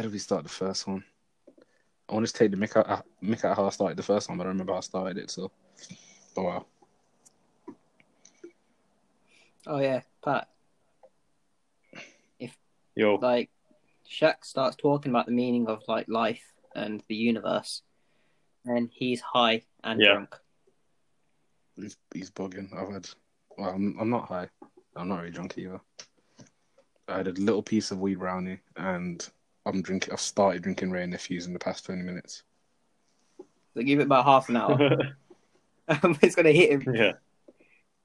how did we start the first one? I want to take the mick out, uh, mick out how I started the first one, but I don't remember how I started it. So, oh wow. Oh yeah, Pat. If Yo, Like, Shaq starts talking about the meaning of like life and the universe, and he's high and Yeah. drunk. He's, he's bugging. I've had. Well, I'm, I'm not high. I'm not really drunk either. I had a little piece of weed brownie, and I'm drinking. I've started drinking Wray Nephews in the past 20 minutes. So give it about half an hour. it's gonna hit him. yeah.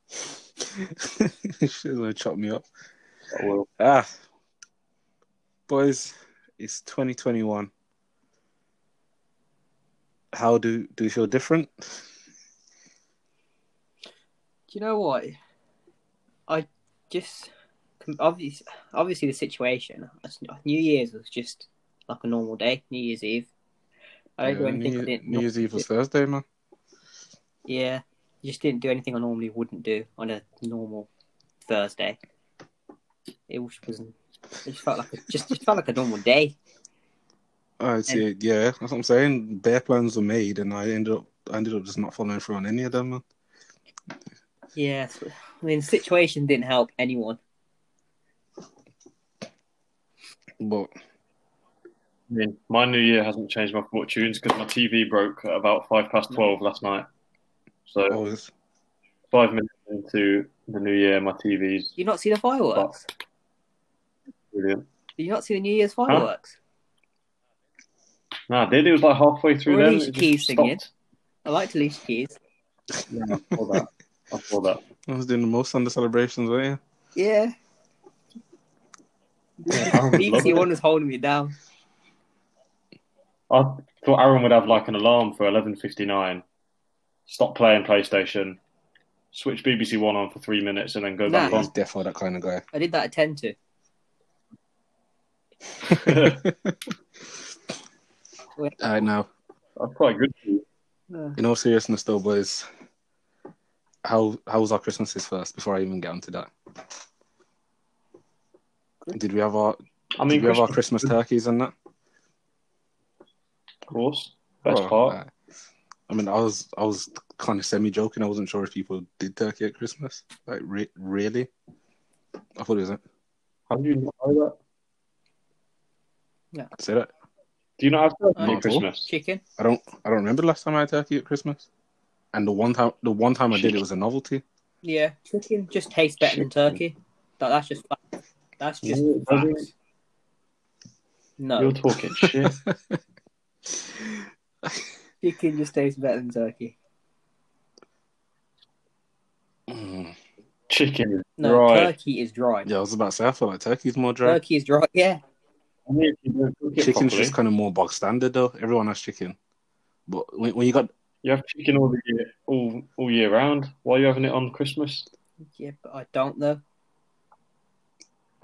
She's gonna chop me up. I will. Ah, boys, it's 2021. How do do you feel different? Do you know what? I just obviously, obviously the situation. New Year's was just like a normal day. New Year's Eve. I don't do Yeah, anything. New, I didn't New Year's Eve was Thursday, man. Yeah, just didn't do anything I normally wouldn't do on a normal Thursday. It was wasn't. It just felt like a, just just felt like a normal day. I'd say, yeah, that's what I'm saying. Bare plans were made, and I ended up, I ended up just not following through on any of them. Man. Yeah, I mean, the situation didn't help anyone. But I mean, my new year hasn't changed my fortunes because my TV broke at about five past mm. twelve last night. So oh, always, five minutes into the new year, my TV's Did you not see the fireworks? brilliant. Did you not see the New Year's fireworks? Nah, I did. It was like halfway through Or then. Alicia it just Keys singing. stopped. I liked Alicia Keys. Yeah, I saw that. I saw that. I was doing the most on the celebrations, weren't Yeah. Yeah, Aaron would love BBC it. One was holding me down. I thought Aaron would have like an alarm for eleven fifty nine. Stop playing PlayStation. Switch BBC One on for three minutes and then go Nah. back you? He's on. definitely that kind of guy. I did that at 10 to. Alright, now, That's quite good. Uh, in all seriousness, though, boys, how how was our Christmases first? Before I even get onto that, did we have our I mean, did we have our Christmas, Christmas turkeys and that? of course, best Oh, part. alright. I mean, I was I was kind of semi joking. I wasn't sure if people did turkey at Christmas. Like, re- really? I thought it was. How do you know that? Yeah. Say that. Do you not have turkey Uh, at Not at all. Christmas? chicken. I don't. I don't remember the last time I had turkey at Christmas. And the one time, the one time I did, it was a novelty. Yeah, chicken just tastes better than turkey. That, that's just fact. That's just Yeah, it doesn't. facts. No, You're talking shit. chicken just tastes better than turkey. Mm. Chicken is No, dry. turkey is dry. Yeah, I was about to say I feel like turkey's more dry. Turkey is dry. Yeah, I mean, if you don't cook it Chicken's properly, just kind of more bog standard though. Everyone has chicken, but when, when you got you have chicken all the year, all all year round. Why are you having it on Christmas? yeah, but I don't know.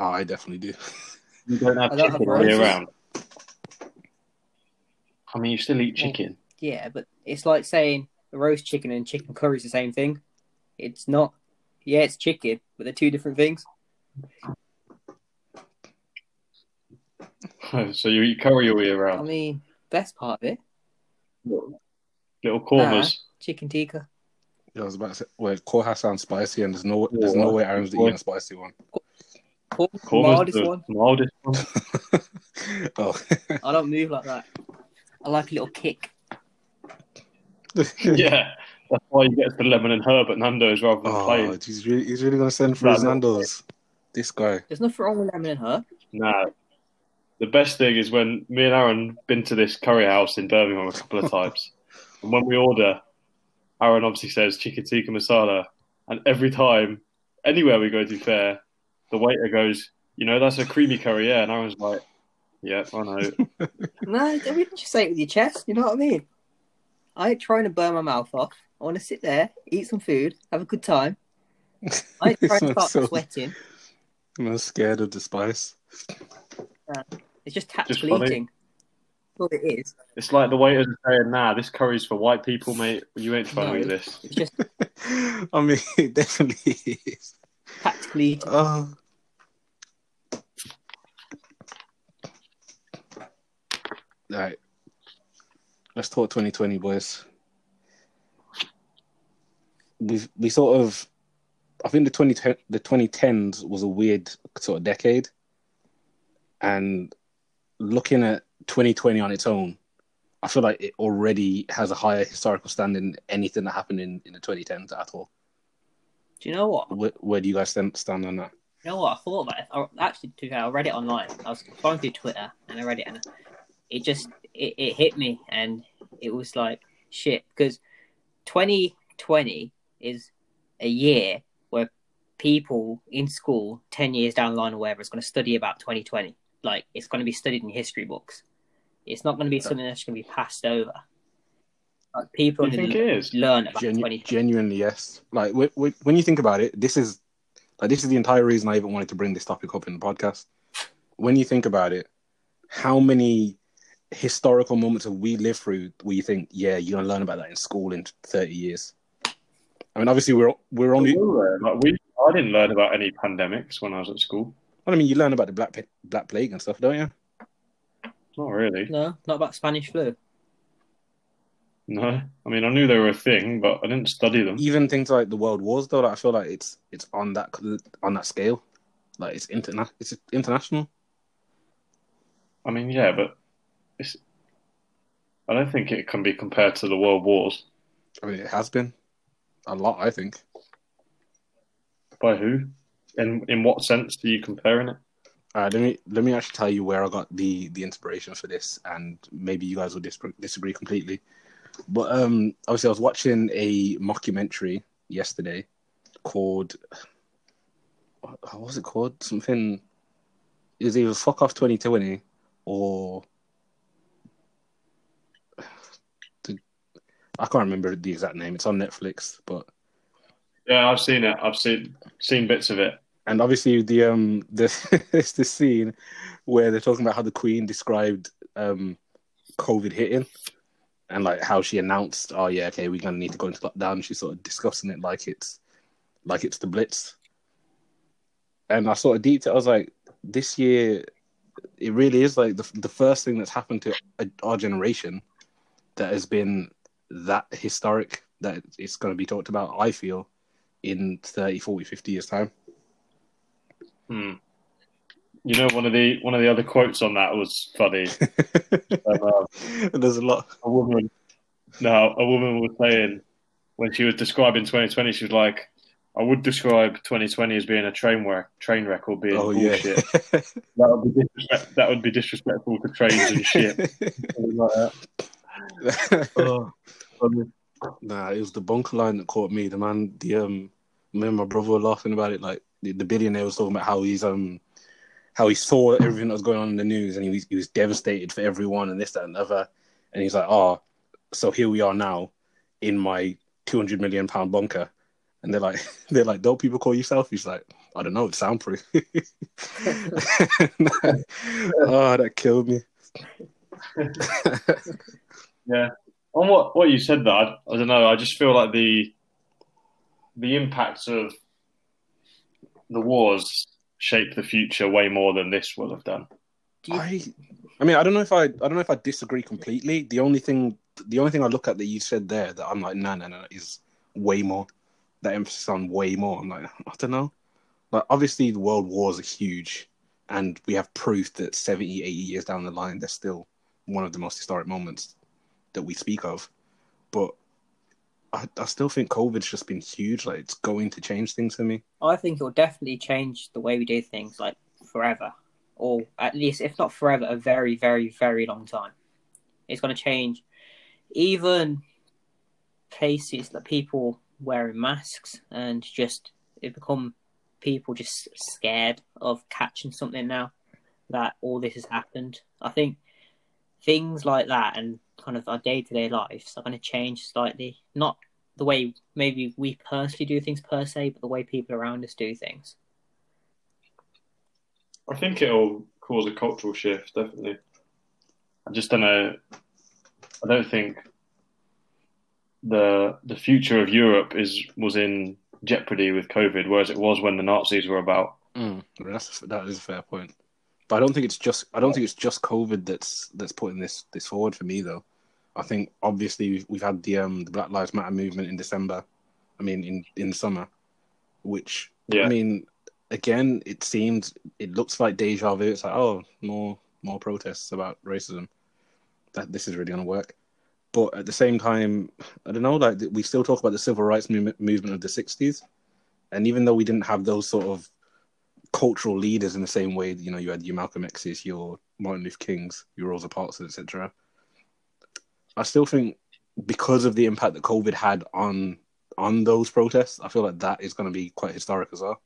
Oh, I definitely do. You don't have I don't have chicken all year roses. round. I mean, you still eat chicken. Yeah, but it's like saying roast chicken and chicken curry is the same thing. It's not. Yeah, it's chicken, but they're two different things. so you eat curry all year I round. mean, best part of it, Little kormas. chicken tikka. Yeah, I was about to say, well, koha sounds spicy, and there's no there's Yeah. no way Aaron's eating a spicy one. Korma's the mildest the one. mildest one. oh, I don't move like that. I like a little kick. yeah, that's why you get the lemon and herb at Nando's rather than oh, plain. he's really he's really gonna send for No, his. Nando's. This guy. There's nothing wrong with lemon and herb. Nah. The best thing is when me and Aaron been to this curry house in Birmingham a couple of times, and when we order, Aaron obviously says chicken tikka masala, and every time, anywhere we go to fair, the waiter goes, "You know, that's a creamy curry, yeah," and I was like, "Yeah, I know." No, we didn't just say it with your chest. You know what I mean? I ain't trying to burn my mouth off. I want to sit there, eat some food, have a good time. I ain't trying to start so- sweating. I'm scared of the spice. It's just Just tactical funny. eating. That's all it is. It's like the waiters are saying, "Nah, this curry's for white people, mate. You ain't trying to eat this." Just I mean, it definitely is. tactical eating. Oh, right. Let's talk 2020, boys. We we sort of, I think the 2010 the 2010s was a weird sort of decade, and looking at 2020 on its own, I feel like it already has a higher historical standing than anything that happened in, in the 2010s at all. Do you know what? Where, where do you guys stand, stand on that? You know what? I thought about it. I, actually, I read it online. I was going through Twitter and I read it, and it just it, it hit me, and it was like shit because 2020 is a year where people in school 10 years down the line or whatever is going to study about 2020 like it's going to be studied in history books it's not going to be something that's going to be passed over like, people You think it is? learn about Genu- 2020 genuinely, yes. Like w- w- when you think about it, this is like this is the entire reason I even wanted to bring this topic up in the podcast. When you think about it, how many historical moments that we live through where you think, yeah, you're gonna learn about that in school in 30 years? I mean, obviously we're we're only. Like we, I didn't learn about any pandemics when I was at school. I mean, you learn about the black black plague and stuff, don't you? Not really. no not about spanish flu No. I mean, I knew they were a thing, but I didn't study them. Even things like the world wars, though, like, I feel like it's it's on that on that scale, like it's interna- it's international. I mean, yeah, but it's. I don't think it can be compared to the world wars. I mean, it has been a lot, I think. By who? In in what sense are you comparing it? Right, let me let me actually tell you where I got the the inspiration for this, and maybe you guys will dis- disagree completely. But um, obviously, I was watching a mockumentary yesterday called what was it called? Something. It was either "Fuck Off 2020" or I can't remember the exact name. It's on Netflix, but Yeah, I've seen it. I've seen seen bits of it. and obviously the um there's this scene where they're talking about how the Queen described um COVID hitting and like how she announced, oh yeah, okay, we're gonna need to go into lockdown. She's sort of discussing it like it's like it's the Blitz. And I sort of deep I was like, this year, it really is like the the first thing that's happened to our generation that has been that historic that it's going to be talked about. I feel in 30, 40, 50 years time. Hmm. You know, one of the one of the other quotes on that was funny. Um, uh, There's a lot. a woman, no, a woman was saying when she was describing 2020, she was like, "I would describe 2020 as being a train wreck, train wreck, or being Oh bullshit. yeah. That would be disrespect, that would be disrespectful to trains and shit." Like Oh, nah, it was the bunker line that caught me. The man, the um, me and my brother were laughing about it. Like the, the billionaire was talking about how he's um, how he saw everything that was going on in the news, and he was he was devastated for everyone and this that and the other. And he's like, oh, so here we are now in my two hundred million pound bunker. And they're like, they're like, don't people call you selfies? Like, I don't know, it's soundproof. oh, that killed me. Yeah. On what what you said, that I, I don't know. I just feel like the the impacts of the wars shape the future way more than this will have done. You, I, I mean, I don't know if I, I don't know if I disagree completely. The only thing, the only thing I look at that you said there that I'm like, no, no, no, is way more. That emphasis on way more. I'm like, I don't know. Like, obviously, the world wars are huge, and we have proof that 70, 80 years down the line, they're still one of the most historic moments that we speak of. But I, I still think COVID's just been huge. Like, it's going to change things for me. I think it will definitely change the way we do things, like forever, or at least, if not forever, a very, very, very long time. It's going to change even places that people wearing masks and just it become people just scared of catching something now that all this has happened. I think things like that and kind of our day to day lives are going to change slightly. Not the way maybe we personally do things per se, but the way people around us do things. I think it'll cause a cultural shift, definitely. I just don't know. I don't think the the future of Europe is was in jeopardy with COVID, whereas it was when the Nazis were about. Mm, that's that is a fair point. But I don't think it's just I don't think it's just COVID that's that's putting this this forward for me though. I think obviously we've, we've had the um the Black Lives Matter movement in December. I mean in in summer, which Yeah. I mean again it seems it looks like deja vu. It's like oh more more protests about racism. That this is really gonna work. But at the same time, I don't know. Like we still talk about the civil rights movement movement of the '60s, and even though we didn't have those sort of cultural leaders in the same way, you know, you had your Malcolm X's, your Martin Luther Kings, your Rosa Parks, etc. I still think because of the impact that COVID had on on those protests, I feel like that is going to be quite historic as well.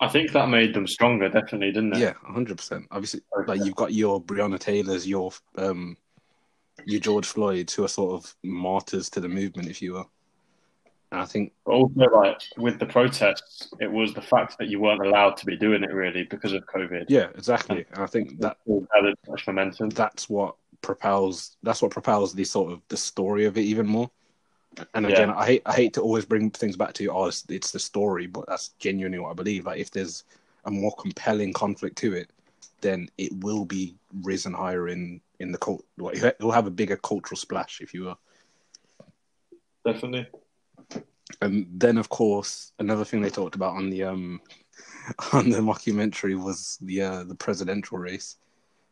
I think that made them stronger, definitely, didn't it? Yeah, hundred percent. Obviously, like you've got your Breonna Taylors, your um, your George Floyd, who are sort of martyrs to the movement, if you will. And I think, also, like with the protests, it was the fact that you weren't allowed to be doing it really because of COVID. yeah, exactly. And I think that gathered much momentum. that's what propels that's what propels the sort of the story of it even more. And again, Yeah. I hate I hate to always bring things back to oh it's, it's the story, but that's genuinely what I believe. Like if there's a more compelling conflict to it, then it will be risen higher in in the cult. Well, it will have a bigger cultural splash, if you will. Definitely. And then, of course, another thing they talked about on the um on the mockumentary was the uh, the presidential race,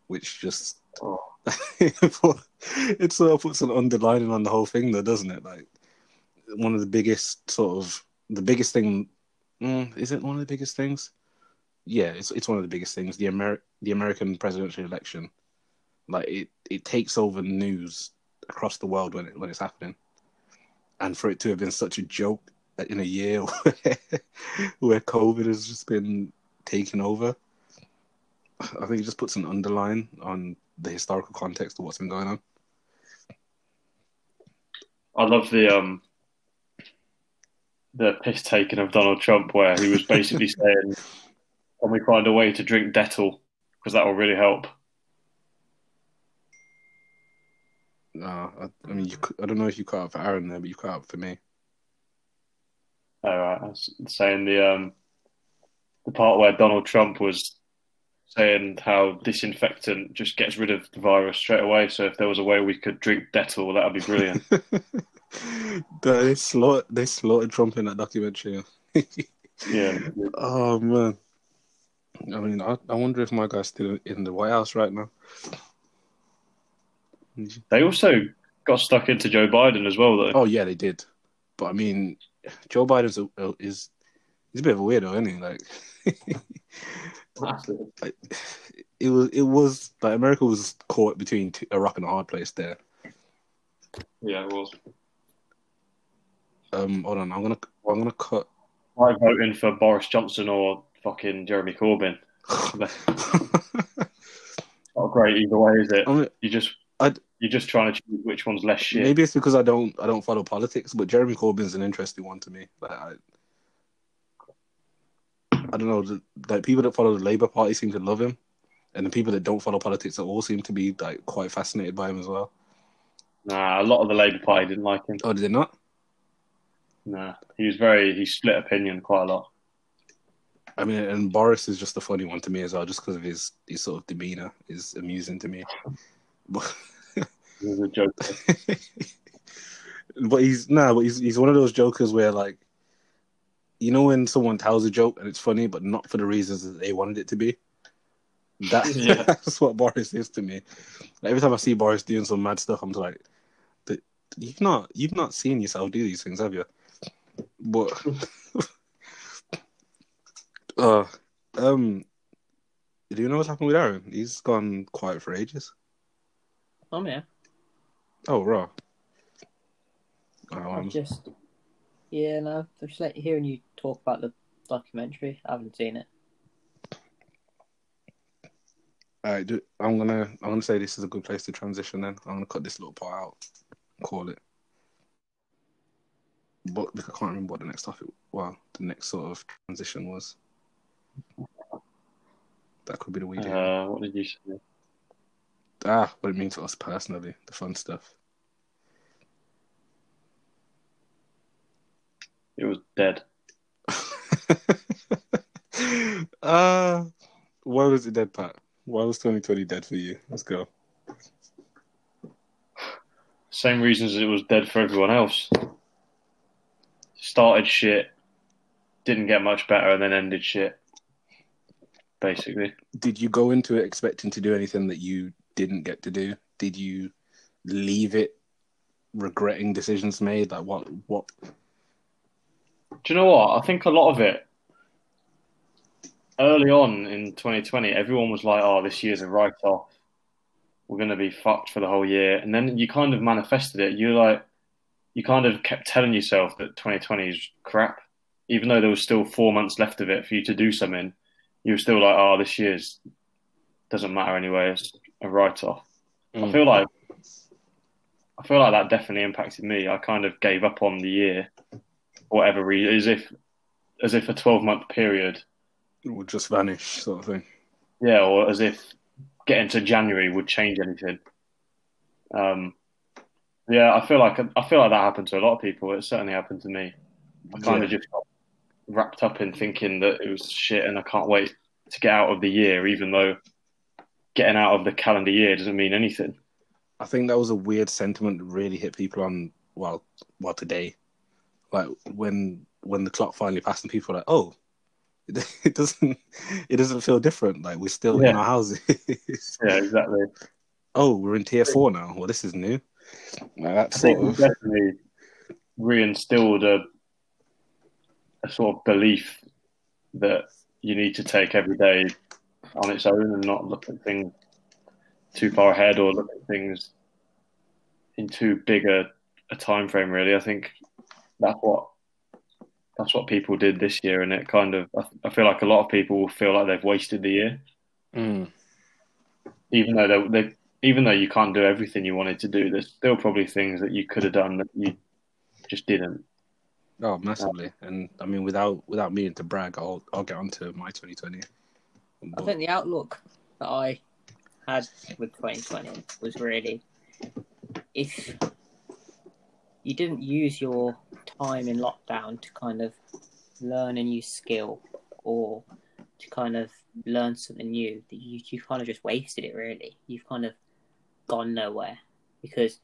which just Oh. it sort of puts an underlining on the whole thing, though, doesn't it? Like one of the biggest sort of the biggest thing. Mm, is it one of the biggest things? Yeah, it's it's one of the biggest things. The Amer the American presidential election, like it it takes over news across the world when it when it's happening, and for it to have been such a joke in a year where, where COVID has just been taken over, I think it just puts an underline on the historical context of what's been going on. I love the um the piss taking of Donald Trump where he was basically saying, "Can we find a way to drink Dettol because that will really help." Uh, I, I mean, you, I don't know if you cut out for Aaron there, but you cut out for me. All right, I was saying the um the part where Donald Trump was saying how disinfectant just gets rid of the virus straight away. So if there was a way we could drink Dettol, that would be brilliant. they slaughtered, they slaughtered Trump in that documentary. yeah, oh man, I mean, I, I wonder if my guy's still in the White House right now. They also got stuck into Joe Biden as well, though. Oh yeah, they did, but I mean, Joe Biden's a, a- is he's a bit of a weirdo, isn't he? Like, like it was it was like America was caught between two, a rock and a hard place there. Yeah, it was. Um, hold on, I'm gonna I'm gonna cut. I'm voting for Boris Johnson or fucking Jeremy Corbyn. Not great either way, is it? I mean, You just I'd- you're just trying to choose which one's less shit. maybe it's because I don't I don't follow politics, but Jeremy Corbyn's an interesting one to me. Like I, I don't know, the, like people that follow the Labour Party seem to love him, and the people that don't follow politics at all seem to be like quite fascinated by him as well. Nah, a lot of the Labour Party didn't like him. Oh, did they not? Nah, he was very he split opinion quite a lot. I mean, and Boris is just a funny one to me as well, just because of his his sort of demeanor is amusing to me. But, was a joker. but he's no, but he's he's one of those jokers where like, you know, when someone tells a joke and it's funny, but not for the reasons that they wanted it to be. That Yeah. that's what Boris is to me. Like, every time I see Boris doing some mad stuff, I'm like, you've not you've not seen yourself do these things, have you? But uh, um, do you know what's happened with Aaron? He's gone quiet for ages. Oh yeah, Oh, raw. Oh, I'm um, just yeah. No, I'm just like hearing you talk about the documentary. I haven't seen it. all right, do, I'm gonna I'm gonna say this is a good place to transition. Then I'm gonna cut this little part out. Call it. But I can't remember what the next topic. Well, the next sort of transition was. That could be the weed. Uh, what did you say? Ah, what it means to us personally, the fun stuff. It was dead. uh Why was it dead, Pat? Why was 2020 dead for you? Let's go. Same reasons it was dead for everyone else. Started shit, didn't get much better, and then ended shit. Basically, Did you go into it expecting to do anything that you didn't get to do? Did you leave it regretting decisions made? Like what? What? do you know what? I think a lot of it early on in 2020, everyone was like, "Oh, this year's a write-off. We're going to be fucked for the whole year," and then you kind of manifested it. You're like, you kind of kept telling yourself that 2020 is crap, even though there was still four months left of it for you to do something. You were still like, "Oh, this year's doesn't matter anyway. It's a write-off." I feel like I feel like that definitely impacted me. I kind of gave up on the year, for whatever reason, as if as if a 12 month period it would just vanish, sort of thing. Yeah, or as if getting to January would change anything. Um, yeah, I feel like I feel like that happened to a lot of people. It certainly happened to me. I kind of just got wrapped up in thinking that it was shit, and I can't wait to get out of the year, even though getting out of the calendar year doesn't mean anything. I think that was a weird sentiment that really hit people on well, well today. Like when when the clock finally passed and people were like, "Oh, it doesn't it doesn't feel different. Like we're still in our houses. Yeah, exactly. oh, we're in tier four now. Well, this is new. Like, that I think of definitely reinstilled a a sort of belief that you need to take every day on its own and not look at things too far ahead or look at things in too big a, a time frame. Really, I think that's what that's what people did this year, and it kind of I, I feel like a lot of people will feel like they've wasted the year, Mm. even though they, they even though you can't do everything you wanted to do. There's still probably things that you could have done that you just didn't. Oh, massively. And I mean, without without meaning to brag, I'll I'll get onto my 2020. I think the outlook that I had with 2020 was really if you didn't use your time in lockdown to kind of learn a new skill or to kind of learn something new, that you you kind of just wasted it. Really, you've kind of gone nowhere because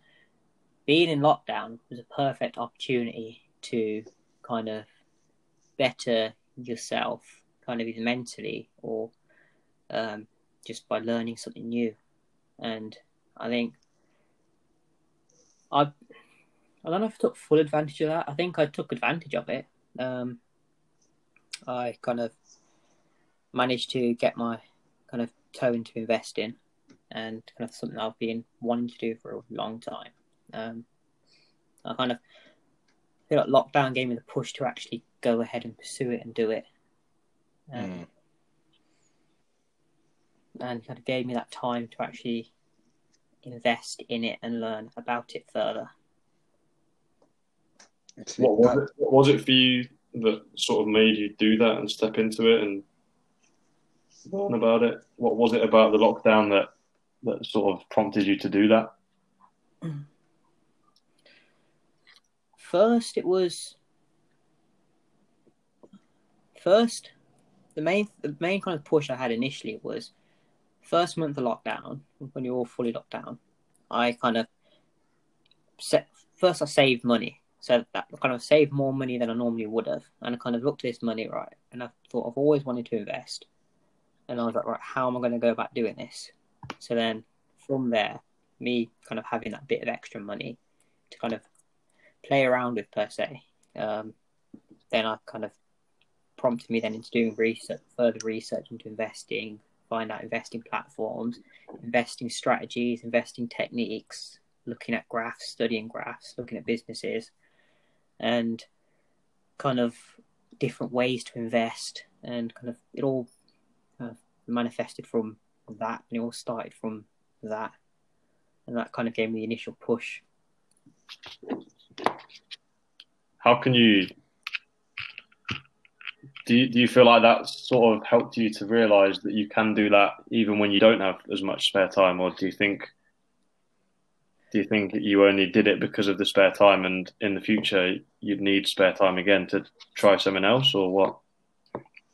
being in lockdown was a perfect opportunity to kind of better yourself, kind of either mentally or um, just by learning something new. And I think I I don't know if I took full advantage of that. I think I took advantage of it. Um, I kind of managed to get my kind of toe into investing and kind of something I've been wanting to do for a long time. Um, I kind of feel like lockdown gave me the push to actually go ahead and pursue it and do it. Um, Mm. And kind of gave me that time to actually invest in it and learn about it further. What was it? What was it for you that sort of made you do that and step into it and learn about it? What was it about the lockdown that that sort of prompted you to do that? First, it was first the main the main kind of push I had initially was first month of lockdown when you're all fully locked down. I kind of set first I saved money, so that kind of saved more money than I normally would have, and I kind of looked at this money right, and I thought I've always wanted to invest, and I was like, right, how am I going to go about doing this? So then from there, me kind of having that bit of extra money to kind of play around with per se. Um, then I kind of prompted me then into doing research, further research into investing, find out investing platforms, investing strategies, investing techniques, looking at graphs, studying graphs, looking at businesses, and kind of different ways to invest, and kind of it all kind of manifested from that, and it all started from that, and that kind of gave me the initial push. How can you do? You, do you feel like that sort of helped you to realise that you can do that even when you don't have as much spare time, or do you think? Do you think you only did it because of the spare time, and in the future you'd need spare time again to try something else, or what?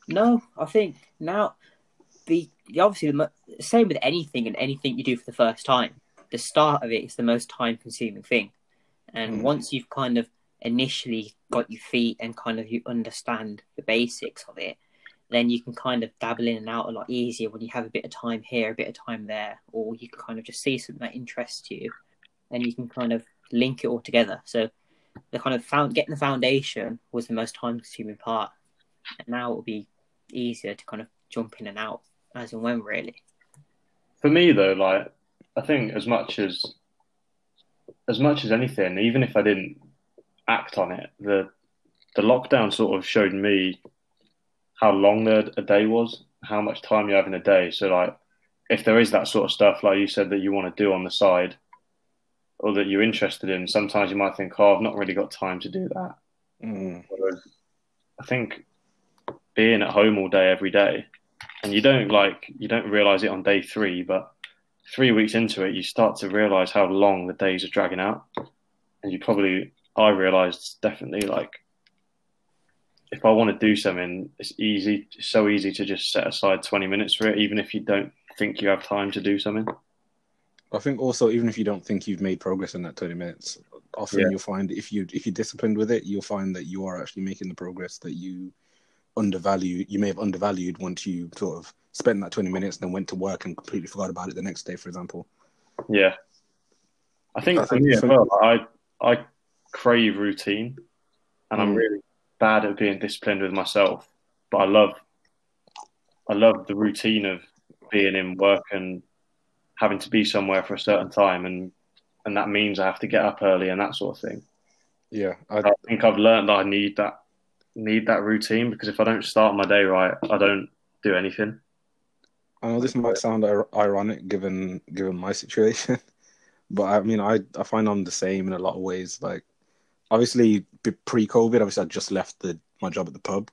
No, I think now the obviously the same with anything and anything you do for the first time. The start of it is the most time consuming thing, and Mm. once you've kind of initially got your feet and kind of you understand the basics of it, then you can kind of dabble in and out a lot easier when you have a bit of time here, a bit of time there, or you can kind of just see something that interests you, and you can kind of link it all together. So the kind of found getting the foundation was the most time consuming part, and now it will be easier to kind of jump in and out as and when really. For me though, like I think as much as as much as anything, even if I didn't act on it, the the lockdown sort of showed me how long the, a day was, how much time you have in a day. So like if there is that sort of stuff, like you said, that you want to do on the side or that you're interested in, sometimes you might think, oh, I've not really got time to do that. Mm. I think being at home all day every day, and you don't like you don't realize it on day three, but three weeks into it, you start to realize how long the days are dragging out, and you probably I realized definitely like if I want to do something, it's easy, it's so easy to just set aside twenty minutes for it, even if you don't think you have time to do something. I think also even if you don't think you've made progress in that twenty minutes, often Yeah. you'll find if you if you're disciplined with it, you'll find that you are actually making the progress that you undervalue. You may have undervalued once you sort of spent that twenty minutes and then went to work and completely forgot about it the next day, for example. Yeah, I think I for think me as well, I I crave routine, and I'm Mm. really bad at being disciplined with myself. But I love I love the routine of being in work and having to be somewhere for a certain time, and and that means I have to get up early and that sort of thing. Yeah, I, I think I've learned that I need that need that routine because if I don't start my day right, I don't do anything. I know this might sound ir- ironic given given my situation, but I mean, I I find I'm the same in a lot of ways. Like, obviously, pre COVID, obviously, I just left the my job at the pub,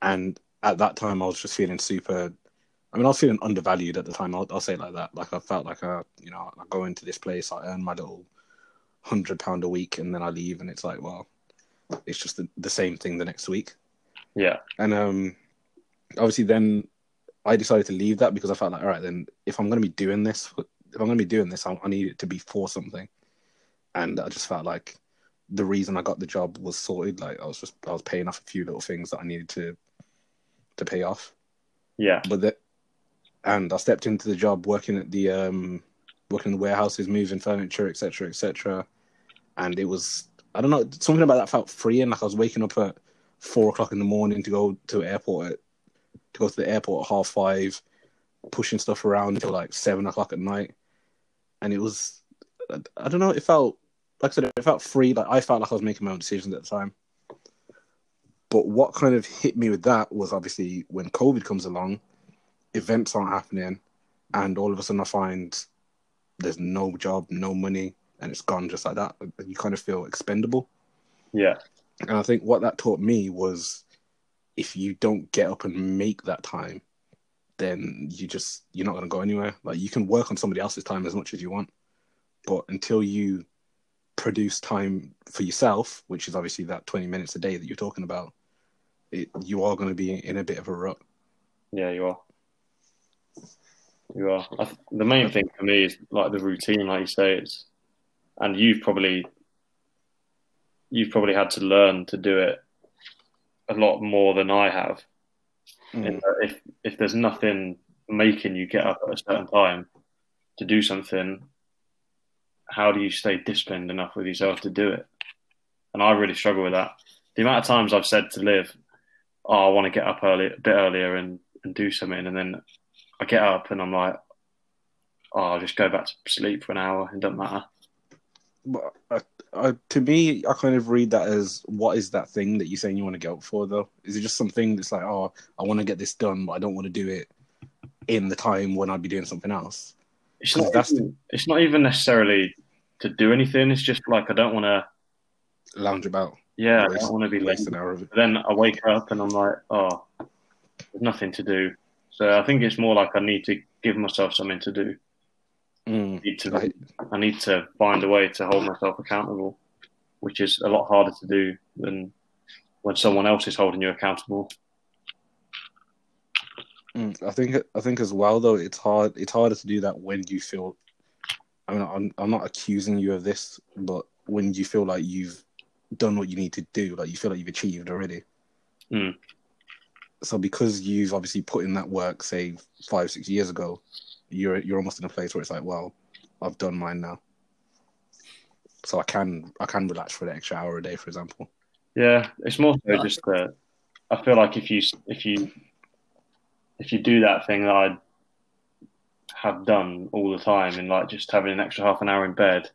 and at that time, I was just feeling super. I mean, I was feeling undervalued at the time. I'll, I'll say it like that. Like, I felt like I, you know, I go into this place, I earn my little hundred pound a week, and then I leave, and it's like, well, it's just the, the same thing the next week. Yeah, And um, obviously, then I decided to leave that because I felt like, all right, then if I'm going to be doing this, if I'm going to be doing this, I, I need it to be for something. And I just felt like the reason I got the job was sorted. Like I was just I was paying off a few little things that I needed to to pay off. yeah, But that, and I stepped into the job working at the um working in the warehouses, moving furniture, etc., etc. And it was I don't know something about that felt freeing. Like I was waking up at four o'clock in the morning to go to the airport at, to go to the airport at half five, pushing stuff around until like seven o'clock at night, and it was I, I don't know. It felt like I said, it felt free. Like I felt like I was making my own decisions at the time. But what kind of hit me with that was obviously when COVID comes along, events aren't happening, and all of a sudden I find there's no job, no money, and it's gone just like that. You kind of feel expendable. yeah, And I think what that taught me was if you don't get up and make that time, then you just you're not going to go anywhere. Like you can work on somebody else's time as much as you want, but until you produce time for yourself, which is obviously that 20 minutes a day that you're talking about, it, you are going to be in a bit of a rut. yeah. You are. You are. Th- the main thing for me is like the routine, like you say, it's, and you've probably, you've probably had to learn to do it a lot more than I have. Mm. If if there's nothing making you get up at a certain time to do something, how do you stay disciplined enough with yourself to do it? And I really struggle with that. The amount of times I've said to Liv, "Oh, I want to get up early, a bit earlier, and and do something," and then I get up and I'm like, "Oh, I'll just go back to sleep for an hour. It doesn't matter." But I, I, to me, I kind of read that as what is that thing that you're saying you want to up for, though? Is it just something that's like, oh, I want to get this done, but I don't want to do it in the time when I'd be doing something else? It's not. that's Even, it's not even necessarily to do anything. It's just like I don't want to. Lounge about, Yeah, I don't want to be waste an hour of it. But then I wake up and I'm like, oh, there's nothing to do. So I think it's more like I need to give myself something to do. Mm. I need to, Like, I need to find a way to hold myself accountable, which is a lot harder to do than when someone else is holding you accountable. Mm, I think I think as well though it's hard it's harder to do that when you feel I mean I'm I'm not accusing you of this, but when you feel like you've done what you need to do, like you feel like you've achieved already. Mm. So because you've obviously put in that work, say five, six years ago, you're you're almost in a place where it's like, well, I've done mine now. So I can I can relax for an extra hour a day, for example. Yeah, it's more so just that I feel like if you if you if you do that thing that I have done all the time and like just having an extra half an hour in bed,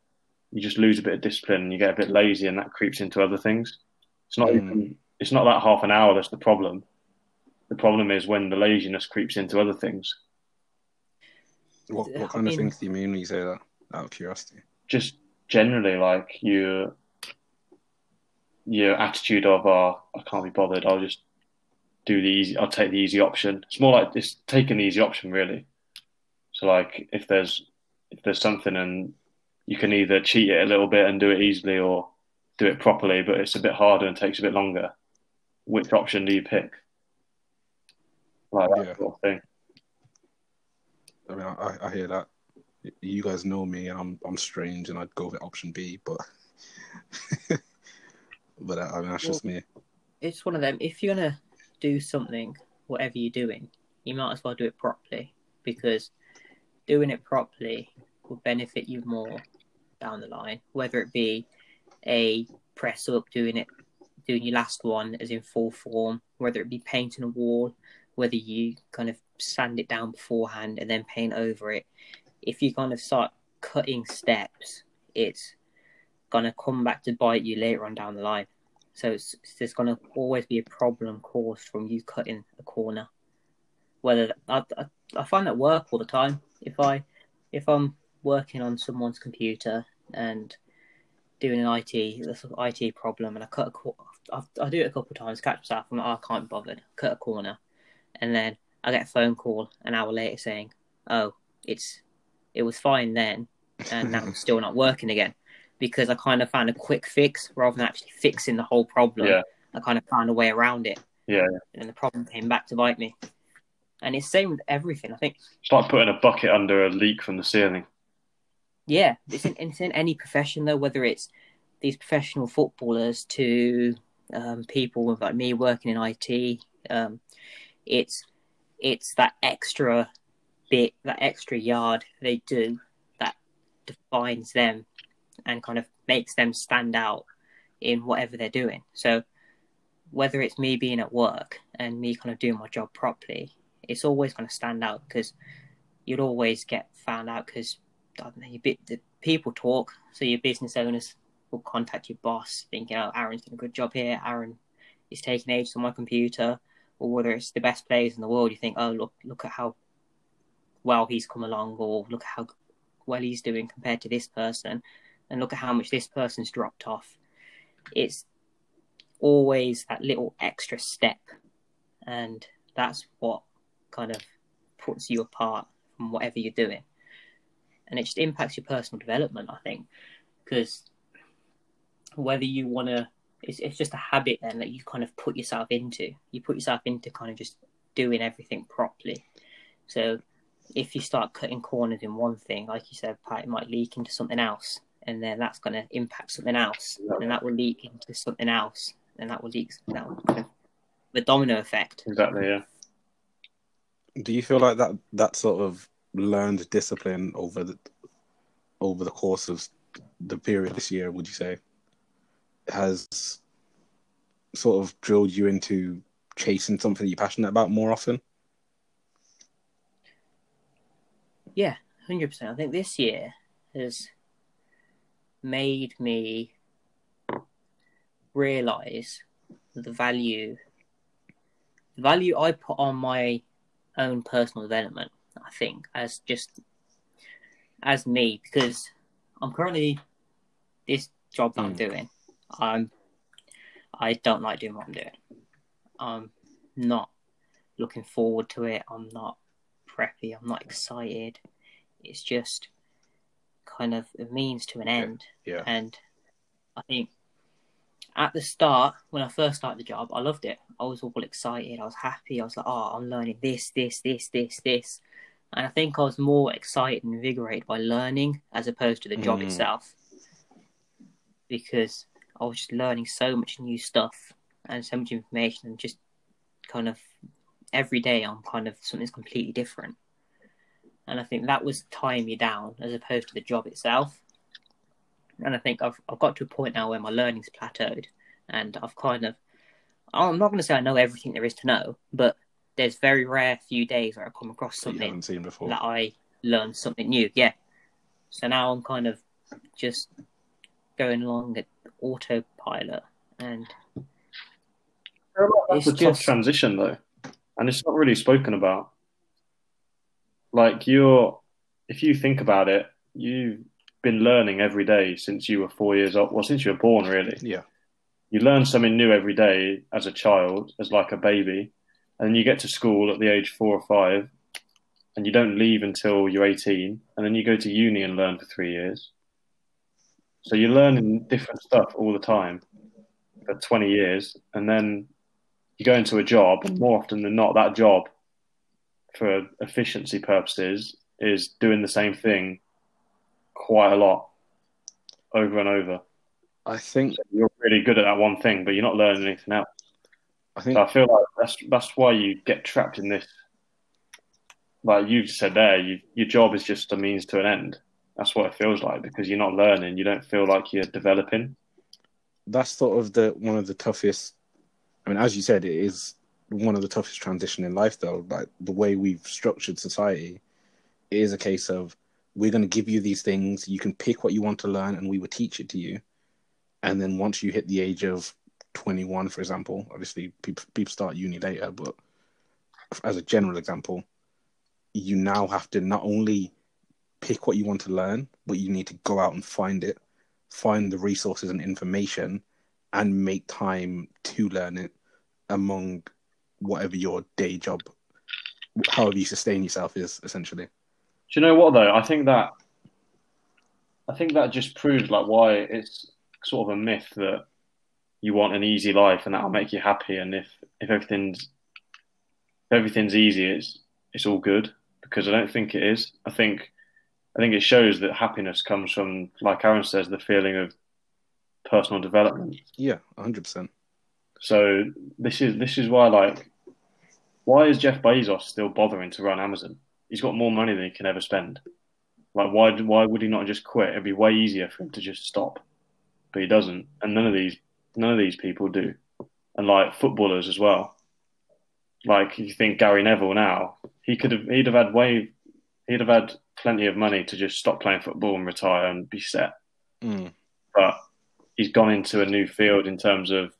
you just lose a bit of discipline and you get a bit lazy and that creeps into other things. It's not Mm. even it's not that half an hour that's the problem. The problem is when the laziness creeps into other things. What what kind of mean- things do you mean when you say that? Out of curiosity. Just generally like your your attitude of oh, I can't be bothered, I'll just do the easy I'll take the easy option. It's more like it's taking the easy option really. So like if there's if there's something and you can either cheat it a little bit and do it easily or do it properly, but it's a bit harder and takes a bit longer. Which option do you pick? Like that Yeah. sort of thing. I mean, I, I hear that. You guys know me, and I'm I'm strange, and I'd go with option B, but but uh, I mean that's just me. It's one of them. If you're gonna do something, whatever you're doing, you might as well do it properly because doing it properly will benefit you more down the line. Whether it be a press up, doing it, doing your last one as in full form, whether it be painting a wall, whether you kind of sand it down beforehand and then paint over it. If you kind of start cutting steps, it's gonna come back to bite you later on down the line. So it's, there's going to always be a problem caused from you cutting a corner. Whether I, I, I find that work all the time. If I if I'm working on someone's computer and doing an IT this IT problem and I cut a cor- I, I do it a couple of times, catch myself, I'm like, oh, I can't be bothered, cut a corner, and then I get a phone call an hour later saying, oh, it's it was fine then, and now it's still not working again because I kind of found a quick fix rather than actually fixing the whole problem. Yeah. I kind of found a way around it. Yeah. And the problem came back to bite me. And it's the same with everything. I think, It's like putting a bucket under a leak from the ceiling. yeah, it's in, it's in any profession though, whether it's these professional footballers to um, people with like me working in IT. Um, it's it's that extra bit, that extra yard they do that defines them and kind of makes them stand out in whatever they're doing. So whether it's me being at work and me kind of doing my job properly, it's always going to stand out because you'll always get found out because the people talk. So your business owners will contact your boss thinking, oh, Aaron's doing a good job here. Aaron is taking ages on my computer. Or whether it's the best players in the world, you think, oh, look, look at how well he's come along, or look at how well he's doing compared to this person, and look at how much this person's dropped off. It's always that little extra step, and that's what kind of puts you apart from whatever you're doing. And it just impacts your personal development, I think, because whether you want to, it's, it's just a habit then that you kind of put yourself into. You put yourself into kind of just doing everything properly. So if you start cutting corners in one thing, like you said, Pat, it might leak into something else, and then that's going to impact something else, and that will leak into something else, and that will leak that will kind of, the domino effect. Exactly, yeah. Do you feel like that that sort of learned discipline over the over the course of the period this year, would you say, has sort of drilled you into chasing something you're passionate about more often? Yeah, hundred percent. I think this year has made me realize the value the value I put on my own personal development. I think as just as me because I'm currently this job that I'm Mm. doing. I'm I don't like doing what I'm doing. I'm not looking forward to it. I'm not preppy. I'm not excited. It's just kind of a means to an end. Yeah. And I think at the start, when I first started the job, I loved it. I was all excited. I was happy. I was like, oh, I'm learning this, this, this, this, this. And I think I was more excited and invigorated by learning as opposed to the job Mm. itself. Because I was just learning so much new stuff and so much information and just kind of every day I'm kind of something's completely different. And I think that was tying me down as opposed to the job itself. And I think I've I've got to a point now where my learning's plateaued and I've kind of I'm not gonna say I know everything there is to know, but there's very rare few days where I come across something haven't seen before. that I learn something new. Yeah. So now I'm kind of just going along at autopilot and That's a It's tough just- transition though, and it's not really spoken about. Like you're, if you think about it, you've been learning every day since you were four years old. Well, since you were born, really. Yeah. You learn something new every day as a child, as like a baby, and then you get to school at the age four or five, and you don't leave until you're 18, and then you go to uni and learn for three years. So you're learning different stuff all the time for 20 years, and then you go into a job, and more often than not, that job, for efficiency purposes, is doing the same thing quite a lot over and over. I think You're really good at that one thing, but you're not learning anything else. I think So I feel like that's that's why you get trapped in this. Like you said there, you, your job is just a means to an end. That's what it feels like because you're not learning. You don't feel like you're developing. that's sort of the one of the toughest. I mean, as you said, it is one of the toughest transition in life, though. Like the way we've structured society, is a case of we're going to give you these things. You can pick what you want to learn, and we will teach it to you. And then once you hit the age of twenty-one, for example, obviously people people start uni later, but as a general example, you now have to not only pick what you want to learn, but you need to go out and find it find the resources and information and make time to learn it among whatever your day job however you sustain yourself is essentially Do you know what though? I think that I think that just proves like why it's sort of a myth that you want an easy life and that'll make you happy. And if if everything's if everything's easy, it's it's all good because I don't think it is. I think I think it shows that happiness comes from, like Aaron says, the feeling of personal development. yeah 100% So this is this is why like why is Jeff Bezos still bothering to run Amazon? He's got more money than he can ever spend. Like why why would he not just quit? It'd be way easier for him to just stop. But he doesn't. And none of these none of these people do. And like footballers as well. Like you think Gary Neville now, he could have he'd have had way he'd have had plenty of money to just stop playing football and retire and be set mm. but he's gone into a new field in terms of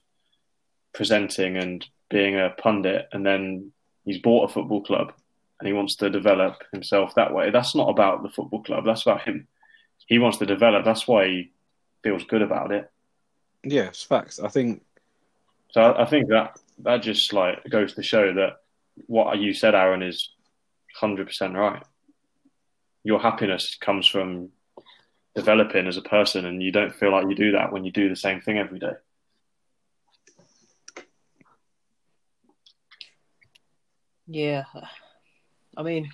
presenting and being a pundit, and then he's bought a football club and he wants to develop himself that way. That's not about the football club. That's about him. He wants to develop. That's why he feels good about it. yeah it's facts i think So I, I think that that just like goes to show that what you said, Aaron, is hundred percent right. Your happiness comes from developing as a person, and you don't feel like you do that when you do the same thing every day. Yeah, I mean,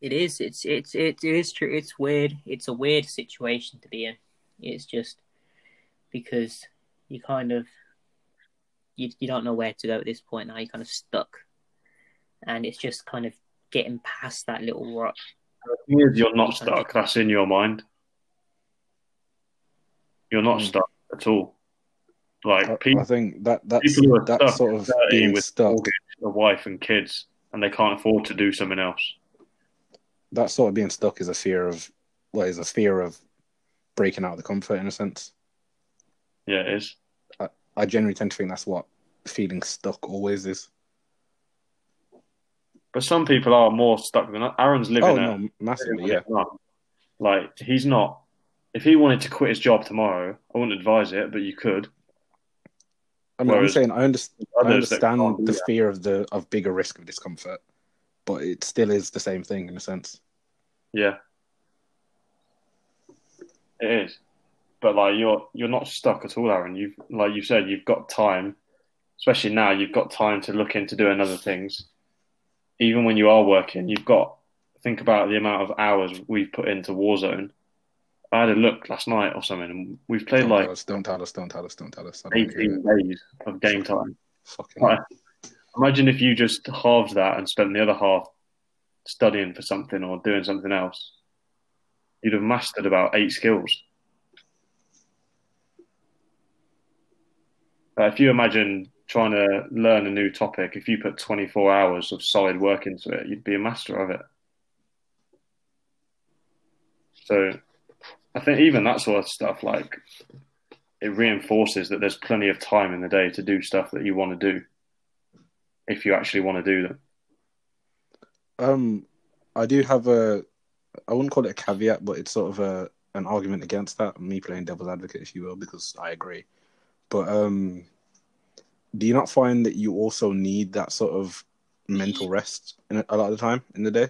it is. It's it's it is true. It's weird. It's a weird situation to be in. It's just because you kind of you you don't know where to go at this point now. You're kind of stuck, and it's just kind of getting past that little rut. The thing is, you're not stuck. That's in your mind. You're not Mm. stuck at all. Like I, people, I think that that's people who are that stuck sort of 30 being with stuck mortgage, a wife and kids, and they can't afford to do something else. that sort of being stuck is a fear of well is a fear of breaking out of the comfort in a sense Yeah, it is. i generally tend to think that's what feeling stuck always is But some people are more stuck than Aaron's living. oh no massively yeah Like he's not. If he wanted to quit his job tomorrow, I wouldn't advise it, but you could. I mean, I'm saying I, understand. I Others that can't understand the fear of the of bigger risk of discomfort, but it still is the same thing in a sense. Yeah, it is. but like you're you're not stuck at all, Aaron. You've like you said, you've got time, especially now. You've got time to look into doing other things. Even when you are working, you've got think about the amount of hours we've put into Warzone. I had a look last night or something, and we've played Don't like tell us, don't tell us, don't tell us, don't tell us. Don't 18 days of game time. Fucking Right. Imagine if you just halved that and spent the other half studying for something or doing something else. You'd have mastered about eight skills. Uh, if you imagine trying to learn a new topic, if you put 24 hours of solid work into it, you'd be a master of it. So I think even that sort of stuff, like, it reinforces that there's plenty of time in the day to do stuff that you want to do if you actually want to do them. Um, I do have a, I wouldn't call it a caveat, but it's sort of a an argument against that. Me playing devil's advocate, if you will, because I agree. But um, do you not find that you also need that sort of mental rest in a, lot of the time in the day?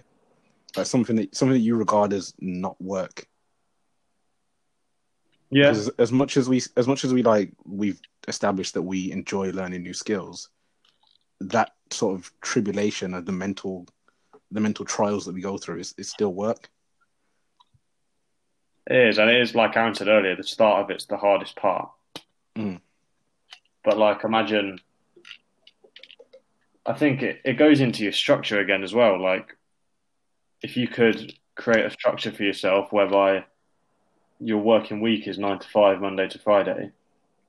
Like something that something that you regard as not work. Yeah, Because as much as we as much as we like we've established that we enjoy learning new skills, that sort of tribulation of the mental the mental trials that we go through is, is still work. it is. And it is, like Aaron said earlier, the start of it's the hardest part. Mm. But, like, imagine, I think it, it goes into your structure again as well. Like, if you could create a structure for yourself whereby your working week is nine to five, Monday to Friday,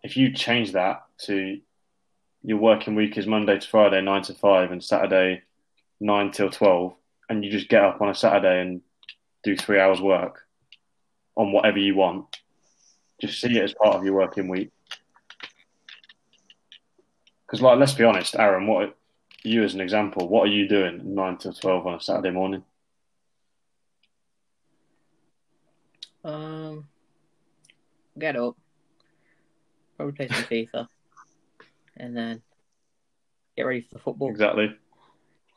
if you change that to your working week is Monday to Friday, nine to five, and Saturday, nine till 12, and you just get up on a Saturday and do three hours work on whatever you want, just see it as part of your working week. Because, like, let's be honest, Aaron, what you as an example, what are you doing nine till 12 on a Saturday morning? Um, get up, probably play some FIFA, and then get ready for the football. Exactly.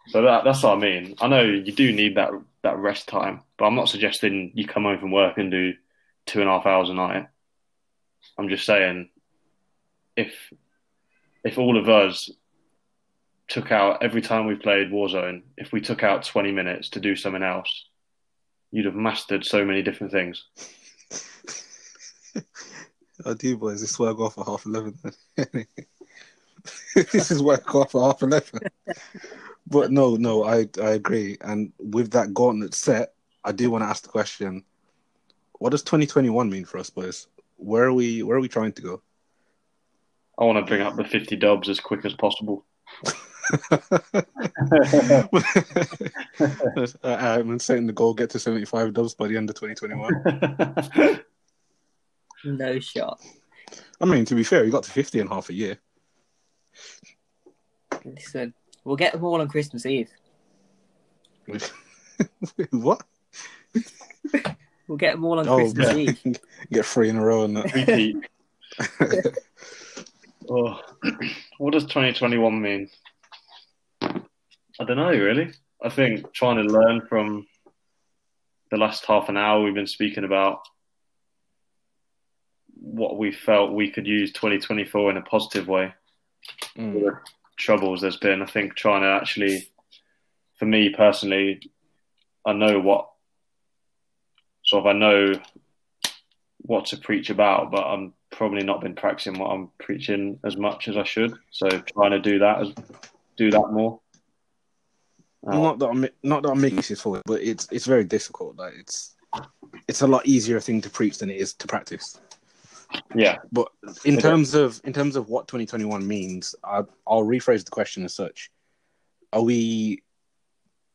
So that that's what I mean. I know you do need that that rest time, but I'm not suggesting you come home from work and do two and a half hours a night. I'm just saying, if if all of us took out every time we played Warzone, if we took out 20 minutes to do something else, you'd have mastered so many different things. I do, boys. This is I go off at half eleven. this is where I go off at half eleven. but no, no, I I agree. And with that gauntlet set, I do want to ask the question: What does 2021 mean for us, boys? Where are we? Where are we trying to go? I want to bring up the 50 dubs as quick as possible. I'm setting the goal: get to 75 dubs by the end of 2021. No shot. I mean, to be fair, he got to 50 in half a year. Listen, we'll get them all on Christmas Eve. what? We'll get them all on Oh, Christmas yeah. Eve. get three in a row and that. Repeat. oh, what does 2021 mean? I don't know, really. I think trying to learn from the last half an hour we've been speaking about what we felt we could use 2024 in a positive way. Mm. the troubles there's been. I think trying to actually, for me personally, I know what sort of I know what to preach about, but I'm probably not been practicing what I'm preaching as much as I should. So trying to do that, as do that more. Not that I'm not that I'm making for it, but it's it's very difficult. Like it's it's a lot easier thing to preach than it is to practice. yeah, But in terms of in terms of what 2021 means, I, I'll rephrase the question as such: Are we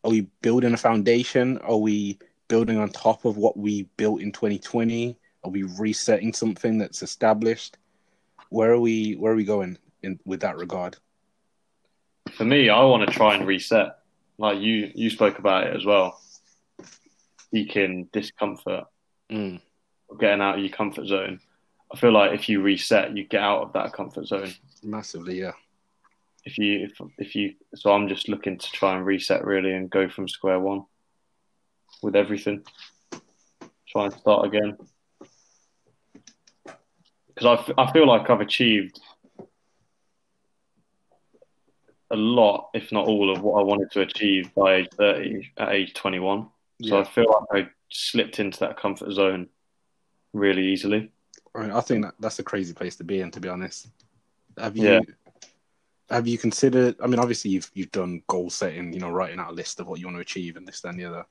are we building a foundation? Are we building on top of what we built in 2020? Are we resetting something that's established? Where are we where are we going in with that regard? for me, I want to try and reset. Like you, you spoke about it as well. Seeking discomfort, Mm. getting out of your comfort zone. I feel like if you reset, you get out of that comfort zone. Massively, yeah. if you if, if you so I'm just looking to try and reset really and go from square one with everything. Try and start again. because I, f- I feel like I've achieved a lot, if not all, of what I wanted to achieve by age 30 at age 21. So Yeah. I feel like I slipped into that comfort zone really easily. I, mean, I think that that's a crazy place to be in, to be honest. Have you Yeah. have you considered? I mean, obviously you've you've done goal setting, you know, writing out a list of what you want to achieve and this, that, and the other.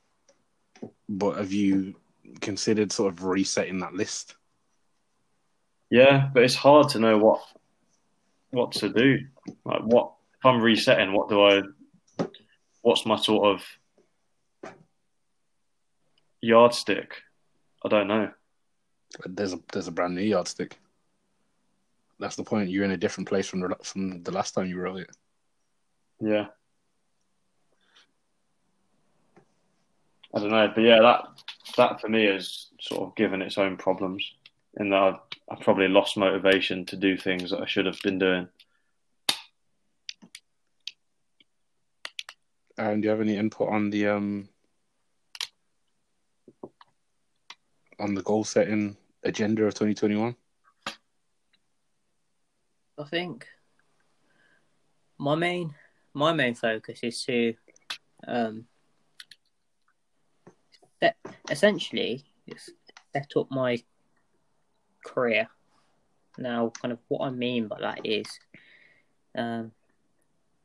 But have you considered sort of resetting that list? Yeah, but it's hard to know what what to do. Like what if I'm resetting, what do I what's my sort of yardstick? I don't know. There's a there's a brand new yardstick. That's the point. You're in a different place from the from the last time you wrote it. Yeah. I don't know, but yeah, that that for me has sort of given its own problems in that I've, I've probably lost motivation to do things that I should have been doing. And do you have any input on the um on the goal setting agenda of 2021? I think my main my main focus is to um set, essentially set up my career. Now, kind of what I mean by that is, um,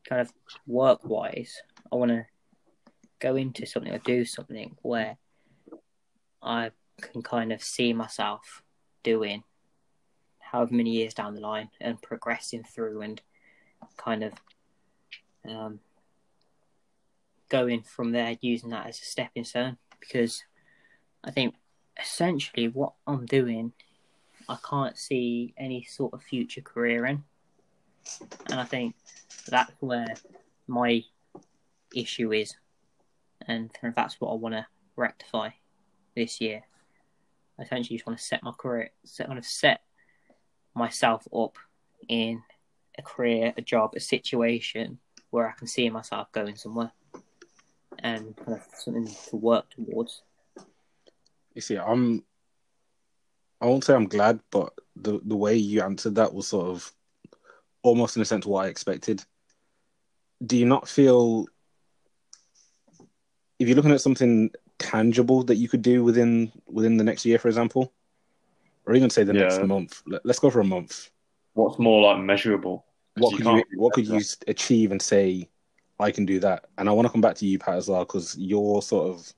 kind of work wise, I want to go into something or do something where I can kind of see myself doing however many years down the line and progressing through and kind of um, going from there using that as a stepping stone. Because I think essentially what I'm doing I can't see any sort of future career in. And I think that's where my issue is and that's what I want to rectify this year I essentially just want to set my career set kind of set myself up in a career, a job, a situation where I can see myself going somewhere and kind of something to work towards. You see, I'm. I won't say I'm glad, but the the way you answered that was sort of almost in a sense what I expected. Do you not feel if you're looking at something tangible that you could do within within the next year, for example, or even say the Yeah. next month? Let- Let's go for a month. What's more like measurable? What could you can't- what could you achieve and say I can do that? And I want to come back to you, Pat, as well, because your sort of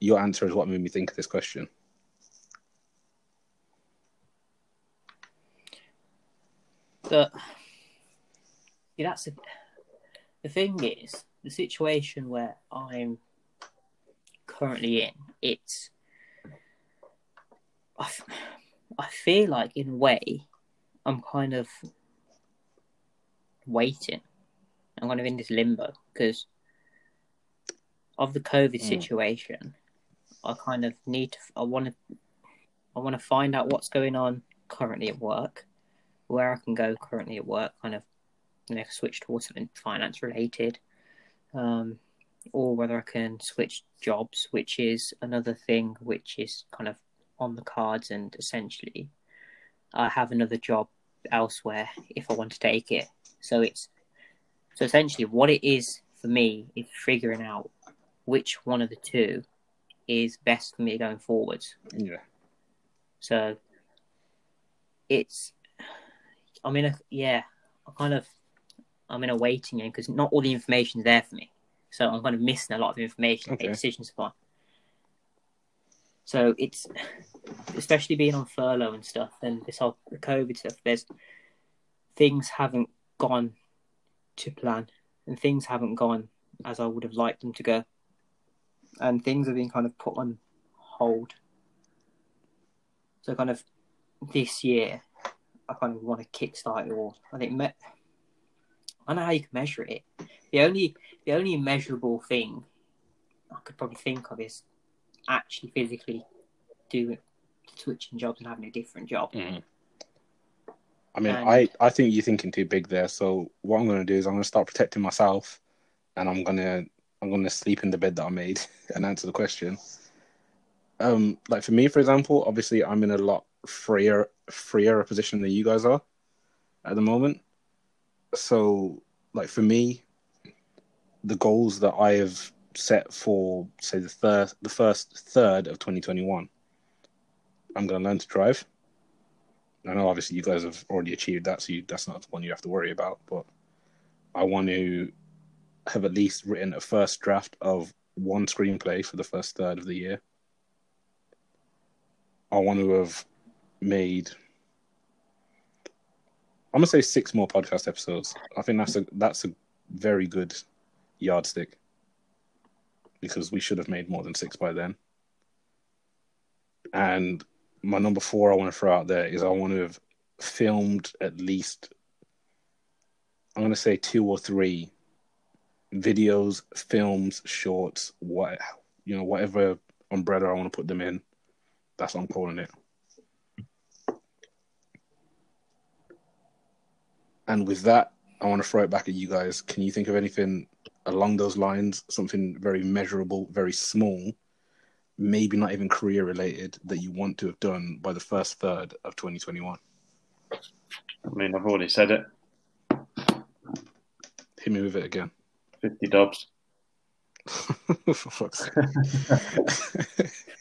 your answer is what made me think of this question. But yeah, that's the, the thing is the situation where I'm currently in. It's I, f- I feel like in a way I'm kind of waiting. I'm kind of in this limbo because of the COVID Mm. situation. I kind of need to. I want to. I want to find out what's going on currently at work, where I can go currently at work. Kind of, you know, switch towards something finance related, um, or whether I can switch jobs, which is another thing which is kind of on the cards. And essentially, I have another job elsewhere if I want to take it. So it's so essentially what it is for me is figuring out which one of the two is best for me going forwards. Yeah. So it's I'm in a yeah, I kind of I'm in a waiting game because not all the information's there for me. So I'm kind of missing a lot of information to Okay. make decisions upon. So it's especially being on furlough and stuff and this whole COVID stuff, there's things haven't gone to plan and things haven't gone as I would have liked them to go. And things have been kind of put on hold. So kind of this year, I kind of want to kickstart it all. I think me- I don't know how you can measure it. The only the only measurable thing I could probably think of is actually physically doing switching jobs and having a different job. Mhm. I mean, And- I, I think you're thinking too big there. So what I'm going to do is I'm going to start protecting myself, and I'm gonna I'm going to sleep in the bed that I made and answer the question. Um, like for me, for example, obviously I'm in a lot freer freer position than you guys are at the moment. So, like for me, the goals that I have set for, say, the third, the first third of 2021, I'm going to learn to drive. I know obviously you guys have already achieved that, so you, that's not the one you have to worry about. But I want to have at least written a first draft of one screenplay for the first third of the year. I want to have made. I'm gonna say six more podcast episodes. I think that's a that's a very good yardstick because we should have made more than six by then. And my number four I want to throw out there is I want to have filmed at least I'm gonna say two or three videos, films, shorts, what you know, whatever umbrella I want to put them in. That's what I'm calling it. And with that, I want to throw it back at you guys. Can you think of anything along those lines, something very measurable, very small, maybe not even career related, that you want to have done by the first third of 2021? I mean, I've already said it. Hit me with it again. 50 dubs. For fuck's sake.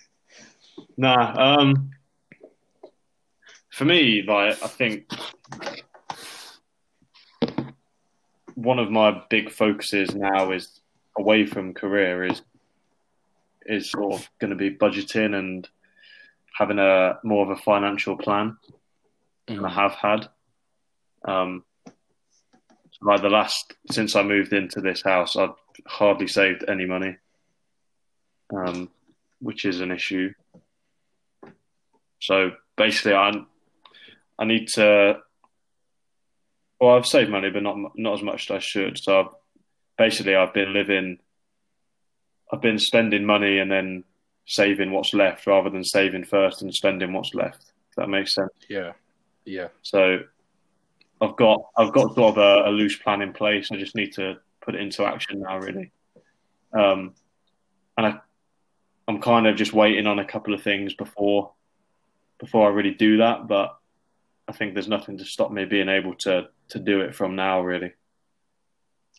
Nah, um, for me, like, I think one of my big focuses now is away from career is is sort of going to be budgeting and having a more of a financial plan than I have had. Um, like the last since I moved into this house, I've hardly saved any money, um, which is an issue. So basically, I I need to. Well, I've saved money, but not not as much as I should. So I've, basically, I've been living. I've been spending money and then saving what's left, rather than saving first and spending what's left. If that makes sense. yeah, yeah. So I've got I've got sort of a, a loose plan in place. I just need to put it into action now, really. Um, and I, I'm kind of just waiting on a couple of things before before I really do that. But I think there's nothing to stop me being able to to do it from now, really.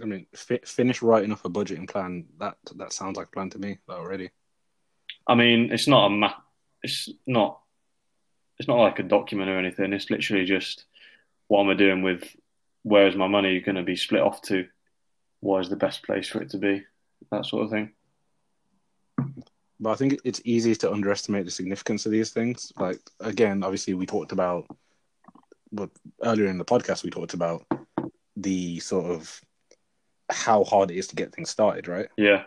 I mean, fi- finish writing up a budgeting plan. That that sounds like a plan to me already. I mean, it's not a ma- it's not it's not like a document or anything. It's literally just what am I doing with where is my money going to be split off to? What is the best place for it to be? That sort of thing. But I think it's easy to underestimate the significance of these things. Like again, obviously, we talked about, but earlier in the podcast, we talked about the sort of how hard it is to get things started, right? Yeah,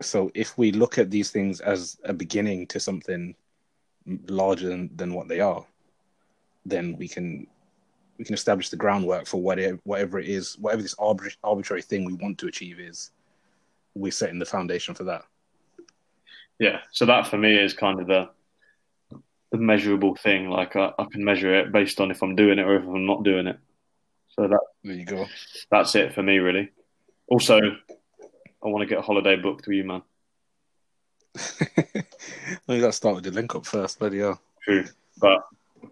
So if we look at these things as a beginning to something larger than, than what they are, then we can we can establish the groundwork for whatever whatever it is, whatever this arbitra- arbitrary thing we want to achieve is. We're setting the foundation for that. yeah. So that for me is kind of the the measurable thing. Like I, I can measure it based on if I'm doing it or if I'm not doing it. So that There you go. that's it for me, really. Also, I want to get a holiday booked with you, man. well, you got to start with the link up first, bloody hell. True, but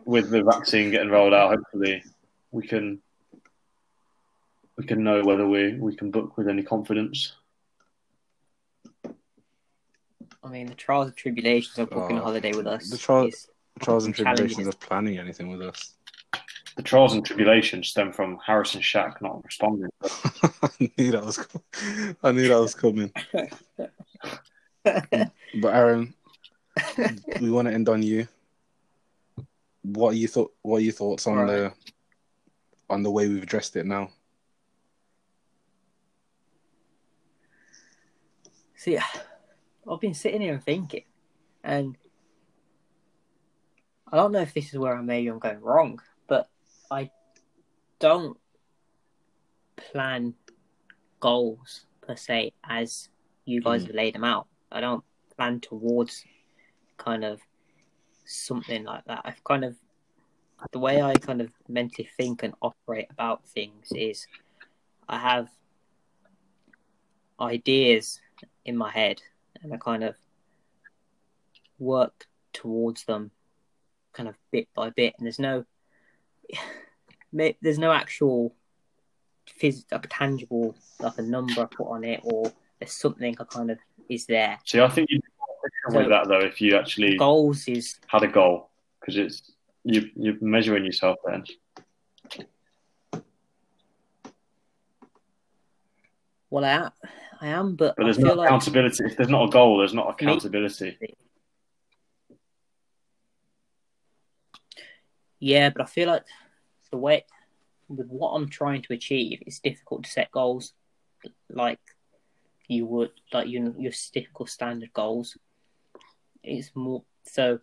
with the vaccine getting rolled out, hopefully we can we can know whether we we can book with any confidence. I mean, the trials and tribulations of booking a Oh, holiday with us. the trial- is- Trials and tribulations of planning anything with us. The trials and tribulations stem from Harrison Shack not responding. I knew that was. com- I knew that was coming. But Aaron, we want to end on you. What are you thought? What are your thoughts on Right. the on the way we've addressed it now? See, I've been sitting here and thinking, and I don't know if this is where I maybe I'm going wrong, but I don't plan goals per se as you guys Mm. have laid them out. I don't plan towards kind of something like that. I've kind of the way I kind of mentally think and operate about things is I have ideas in my head and I kind of work towards them kind of bit by bit, and there's no there's no actual phys- like tangible like a number I put on it or there's something I kind of is there. See, I think you'd So- with that though if you actually Goals is had a goal because it's you you're measuring yourself then. well, I am, I am, but, But there's no like accountability. If there's not a goal, there's not Me- yeah, but I feel like the way with what I'm trying to achieve, it's difficult to set goals like you would like your your typical standard goals. It's more so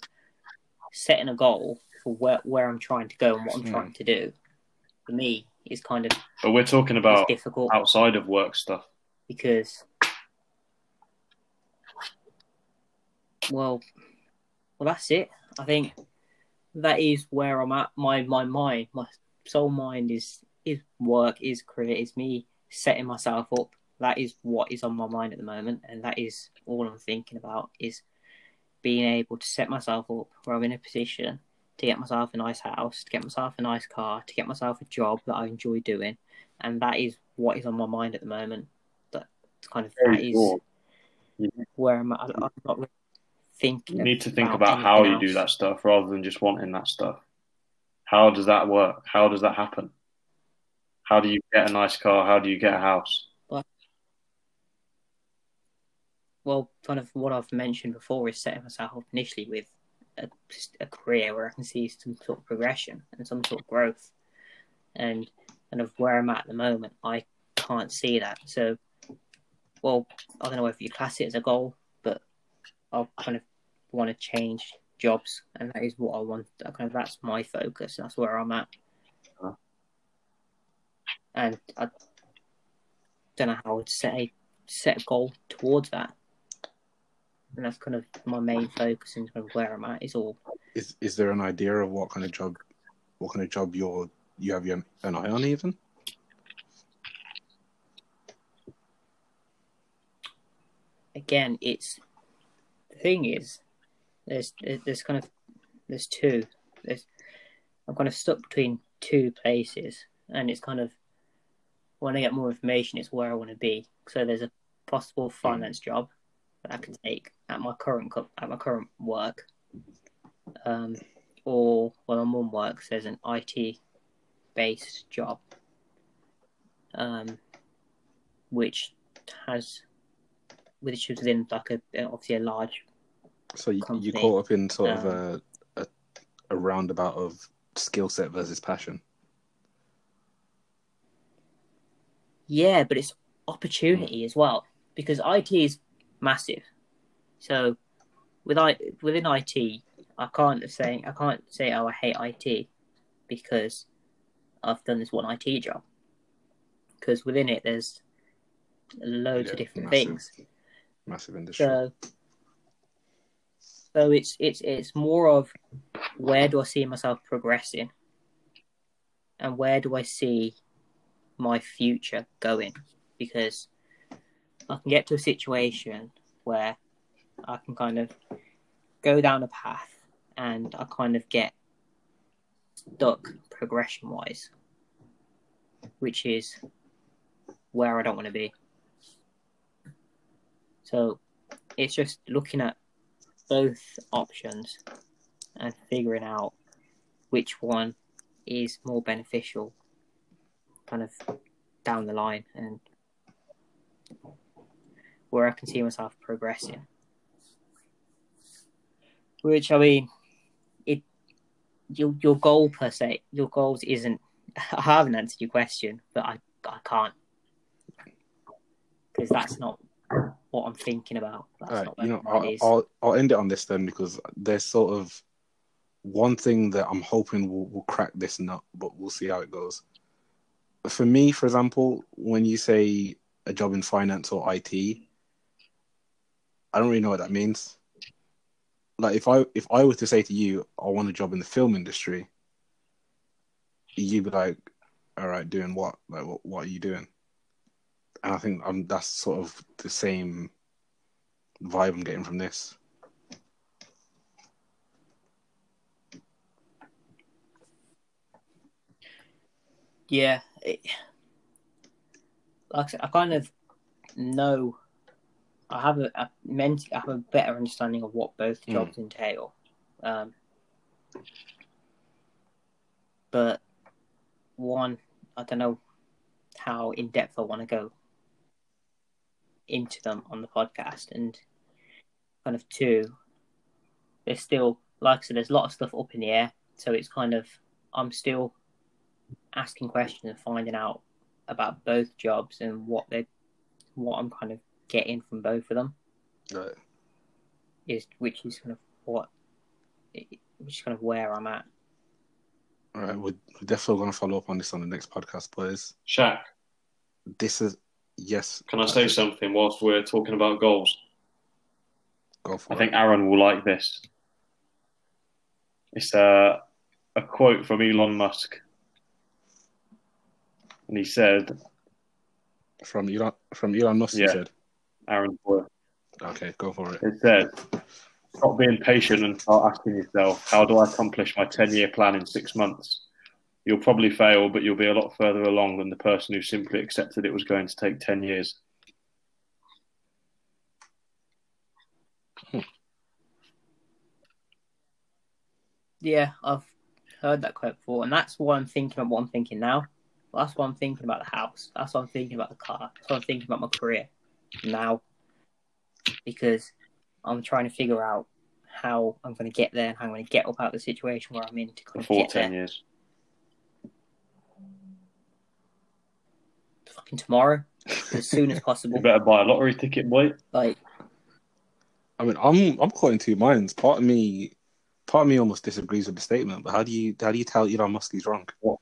setting a goal for where where I'm trying to go and what I'm Hmm. trying to do. For me, is kind of But we're talking about difficult outside of work stuff. because well well that's it i think that is where i'm at my my mind my soul mind is is work is career is me setting myself up that is what is on my mind at the moment and that is all i'm thinking about is being able to set myself up where i'm in a position to get myself a nice house to get myself a nice car to get myself a job that i enjoy doing and that is what is on my mind at the moment that kind of that Very is broad. where I'm at. I'm not really You need to think about about how you do that stuff rather than just wanting that stuff. How does that work? How does that happen? How do you get a nice car? How do you get a house? Well, kind of what I've mentioned before is setting myself up initially with a, a career where I can see some sort of progression and some sort of growth, and kind of where I'm at at the moment, I can't see that. So, well, I don't know if you class it as a goal, but I'll kind of want to change jobs, and that is what I want. Kind of that's my focus. That's where I'm at, and I don't know how I would set a set a goal towards that. And that's kind of my main focus and kind of where I'm at is all. Is is there an idea of what kind of job, what kind of job you're you have your, an eye on even? Again, it's the thing is there's there's kind of there's two. There's I'm kind of stuck between two places, and it's kind of when I get more information, it's where I want to be. So there's a possible finance job that I can take at my current co- at my current work, um, or when my mum works, there's an IT based job, um, which has which is within like a obviously a large So you, you caught up in sort of a, a a roundabout of skill set versus passion. Yeah, but it's opportunity hmm. as well because IT is massive. So with I within IT, I can't say I can't say oh I hate IT because I've done this one IT job. Because within it, there's loads Yeah, of different massive. things. Massive industry. So, so it's it's it's more of where do I see myself progressing, and where do I see my future going? Because I can get to a situation where I can kind of go down a path, and I kind of get stuck progression wise, which is where I don't want to be. So it's just looking at both options and figuring out which one is more beneficial kind of down the line and where I can see myself progressing. Which I mean it your your goal per se your goals isn't I haven't answered your question, but I I can't because that's not what I'm thinking about. That's you know, I'll. I'll I'll end it on this then because there's sort of one thing that I'm hoping will will crack this nut, but we'll see how it goes. For me, for example, when you say a job in finance or IT, I don't really know what that means. Like if I if I was to say to you, I want a job in the film industry, you'd be like, "All right, doing what? Like, what, what are you doing?" and I think that's sort of the same vibe I'm getting from this. Yeah, it, like I, said, I kind of know. I have a, a meant, I have a better understanding of what both hmm. jobs mm. entail, um, but one I don't know how in depth I want to go into them on the podcast, and kind of two, there's still, like I said, there's a lot of stuff up in the air, so it's kind of I'm still asking questions and finding out about both jobs and what they what I'm kind of getting from both of them Right. is which is kind of what which is kind of where I'm at. All right. We're, we're definitely going to follow up on this on the next podcast, boys. Shaq, This is yes. can I say something whilst we're talking about goals? Go for I it. think Aaron will like this. It's a, a quote from Elon Musk. And he said, from Elon from Elon Musk. Yeah. said. Aaron's word, Okay, go for it. it said, stop being patient and start asking yourself, how do I accomplish my 10 year plan in six months? You'll probably fail, but you'll be a lot further along than the person who simply accepted it was going to take 10 years. Yeah, I've heard that quote before, and that's what I'm thinking of. What I'm thinking now. That's what I'm thinking about the house. That's what I'm thinking about the car. That's what I'm thinking about my career now, because I'm trying to figure out how I'm going to get there and how I'm going to get up out of the situation where I'm in to kind of Before get 10 there. years. Fucking tomorrow, as soon as You possible. better buy a lottery ticket, boy. Like, I mean, I'm I'm caught in two minds. Part of me, part of me almost disagrees with the statement. But how do you how do you tell Elon Musk he's wrong? What?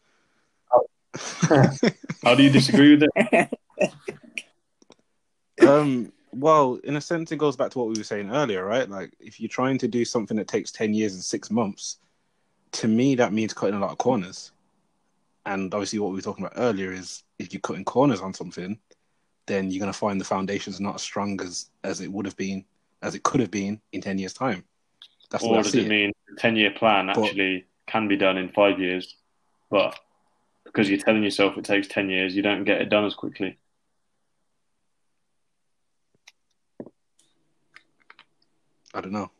How do you disagree with it? um. Well, in a sense, it goes back to what we were saying earlier, right? Like, if you're trying to do something that takes ten years and six months, to me, that means cutting a lot of corners. And obviously, what we were talking about earlier is if you're cutting corners on something, then you're going to find the foundation's not as strong as as it would have been, as it could have been in ten years' time. That's the way Or does see it mean a 10 year plan But- actually can be done in five years, but because you're telling yourself it takes 10 years, you don't get it done as quickly? I don't know.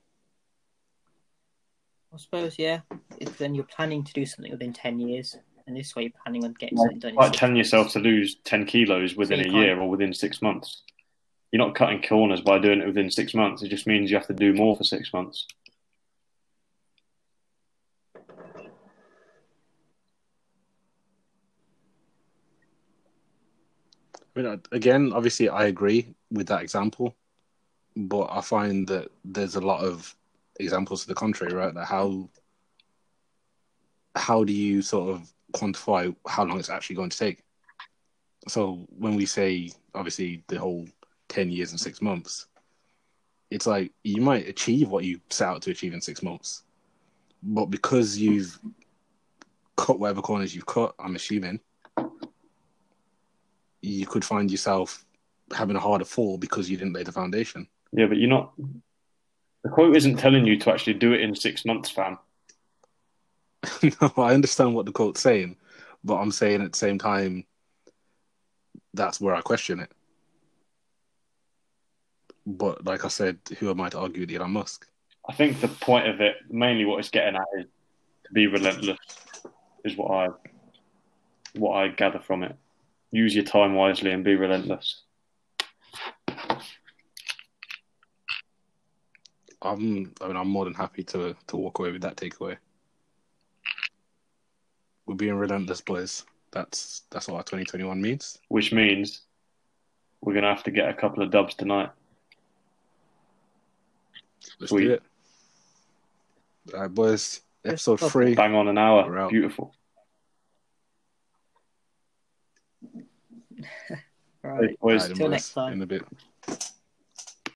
I suppose, yeah. If then you're planning to do something within ten years, and this way you're planning on getting Like, something done. in like telling yourself to lose 10 kilos within So a year can't- or within six months. You're not cutting corners by doing it within six months. It just means you have to do more for six months. I mean, again, obviously, I agree with that example, but I find that there's a lot of examples to the contrary, right? That how how do you sort of quantify how long it's actually going to take? So when we say obviously the whole ten years and six months, it's like you might achieve what you set out to achieve in six months, but because you've cut whatever corners you've cut, I'm assuming you could find yourself having a harder fall because you didn't lay the foundation. Yeah, but you're not. The quote isn't telling you to actually do it in six months, fam. no, I understand what the quote's saying, but I'm saying at the same time, that's where I question it. But like I said, who am I to argue with Elon Musk? I think the point of it, mainly what it's getting at, is to be relentless. Is what I what I gather from it. Use your time wisely and be relentless. I'm, I mean, I'm more than happy to to walk away with that takeaway. We're being relentless, boys. That's that's what our 2021 means. Which means we're gonna have to get a couple of dubs tonight. Let's Sweet. do it. All right, boys. Episode Okay. three. Bang on an hour. out. Beautiful. All right. Boys. All right, Till boys. next time. In a bit.